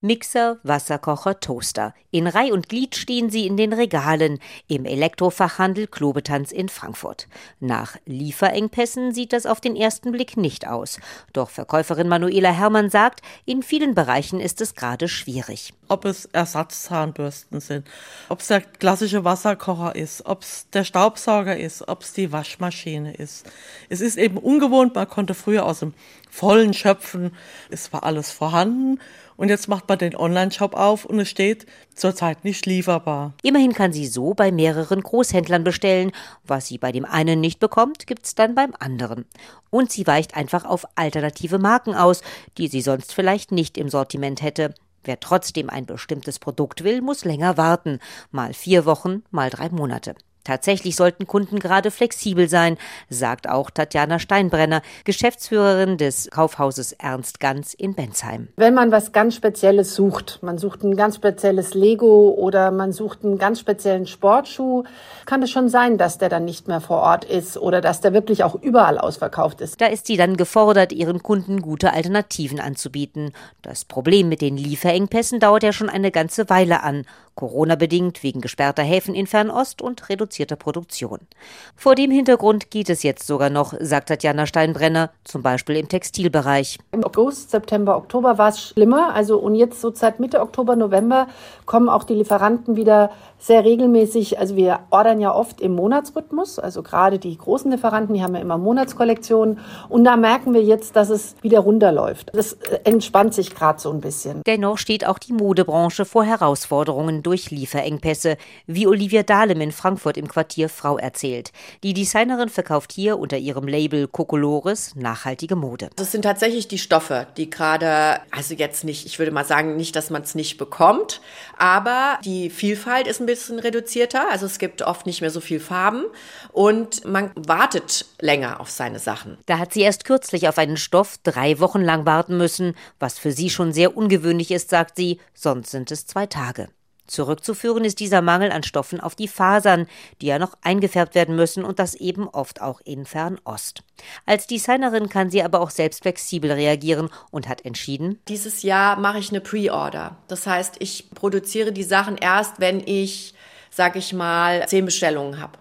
Mixer, Wasserkocher, Toaster. In Reih und Glied stehen sie in den Regalen im Elektrofachhandel Klobetanz in Frankfurt. Nach Lieferengpässen sieht das auf den ersten Blick nicht aus. Doch Verkäuferin Manuela Herrmann sagt, in vielen Bereichen ist es gerade schwierig. Ob es Ersatzzahnbürsten sind, ob es der klassische Wasserkocher ist, ob es der Staubsauger ist, ob es die Waschmaschine ist. Es ist eben ungewohnt, man konnte früher aus dem Vollen schöpfen, es war alles vorhanden und jetzt macht man den Online-Shop auf und es steht zurzeit nicht lieferbar. Immerhin kann sie so bei mehreren Großhändlern bestellen. Was sie bei dem einen nicht bekommt, gibt's dann beim anderen. Und sie weicht einfach auf alternative Marken aus, die sie sonst vielleicht nicht im Sortiment hätte. Wer trotzdem ein bestimmtes Produkt will, muss länger warten. Mal vier Wochen, mal drei Monate. Tatsächlich sollten Kunden gerade flexibel sein, sagt auch Tatjana Steinbrenner, Geschäftsführerin des Kaufhauses Ernst Ganz in Bensheim. Wenn man was ganz Spezielles sucht, man sucht ein ganz spezielles Lego oder man sucht einen ganz speziellen Sportschuh, kann es schon sein, dass der dann nicht mehr vor Ort ist oder dass der wirklich auch überall ausverkauft ist. Da ist sie dann gefordert, ihren Kunden gute Alternativen anzubieten. Das Problem mit den Lieferengpässen dauert ja schon eine ganze Weile an. Corona-bedingt wegen gesperrter Häfen in Fernost und reduzierter Produktion. Vor dem Hintergrund geht es jetzt sogar noch, sagt Tatjana Steinbrenner, zum Beispiel im Textilbereich. Im August, September, Oktober war es schlimmer. Also und jetzt so seit Mitte Oktober, November kommen auch die Lieferanten wieder sehr regelmäßig. Also wir ordern ja oft im Monatsrhythmus. Also gerade die großen Lieferanten, die haben ja immer Monatskollektionen. Und da merken wir jetzt, dass es wieder runterläuft. Das äh, entspannt sich gerade so ein bisschen. Dennoch steht auch die Modebranche vor Herausforderungen durch Lieferengpässe, wie Olivia Dahlem in Frankfurt im Quartier Frau erzählt. Die Designerin verkauft hier unter ihrem Label Cocolores nachhaltige Mode. Das sind tatsächlich die Stoffe, die gerade, also jetzt nicht, ich würde mal sagen, nicht, dass man es nicht bekommt, aber die Vielfalt ist ein bisschen reduzierter. Also es gibt oft nicht mehr so viel Farben und man wartet länger auf seine Sachen. Da hat sie erst kürzlich auf einen Stoff drei Wochen lang warten müssen, was für sie schon sehr ungewöhnlich ist, sagt sie, sonst sind es zwei Tage. Zurückzuführen ist dieser Mangel an Stoffen auf die Fasern, die ja noch eingefärbt werden müssen und das eben oft auch in Fernost. Als Designerin kann sie aber auch selbst flexibel reagieren und hat entschieden, dieses Jahr mache ich eine Pre-Order. Das heißt, ich produziere die Sachen erst, wenn ich, sag ich mal, zehn Bestellungen habe.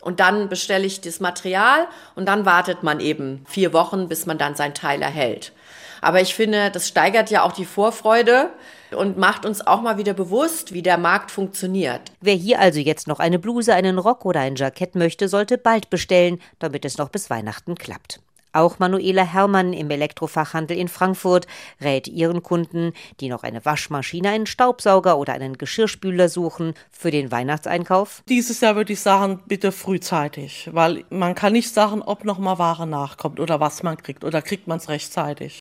Und dann bestelle ich das Material und dann wartet man eben vier Wochen, bis man dann sein Teil erhält. Aber ich finde, das steigert ja auch die Vorfreude und macht uns auch mal wieder bewusst, wie der Markt funktioniert. Wer hier also jetzt noch eine Bluse, einen Rock oder ein Jackett möchte, sollte bald bestellen, damit es noch bis Weihnachten klappt. Auch Manuela Herrmann im Elektrofachhandel in Frankfurt rät ihren Kunden, die noch eine Waschmaschine, einen Staubsauger oder einen Geschirrspüler suchen, für den Weihnachtseinkauf. Dieses Jahr würde ich sagen, bitte frühzeitig, weil man kann nicht sagen, ob noch mal Ware nachkommt oder was man kriegt oder kriegt man es rechtzeitig.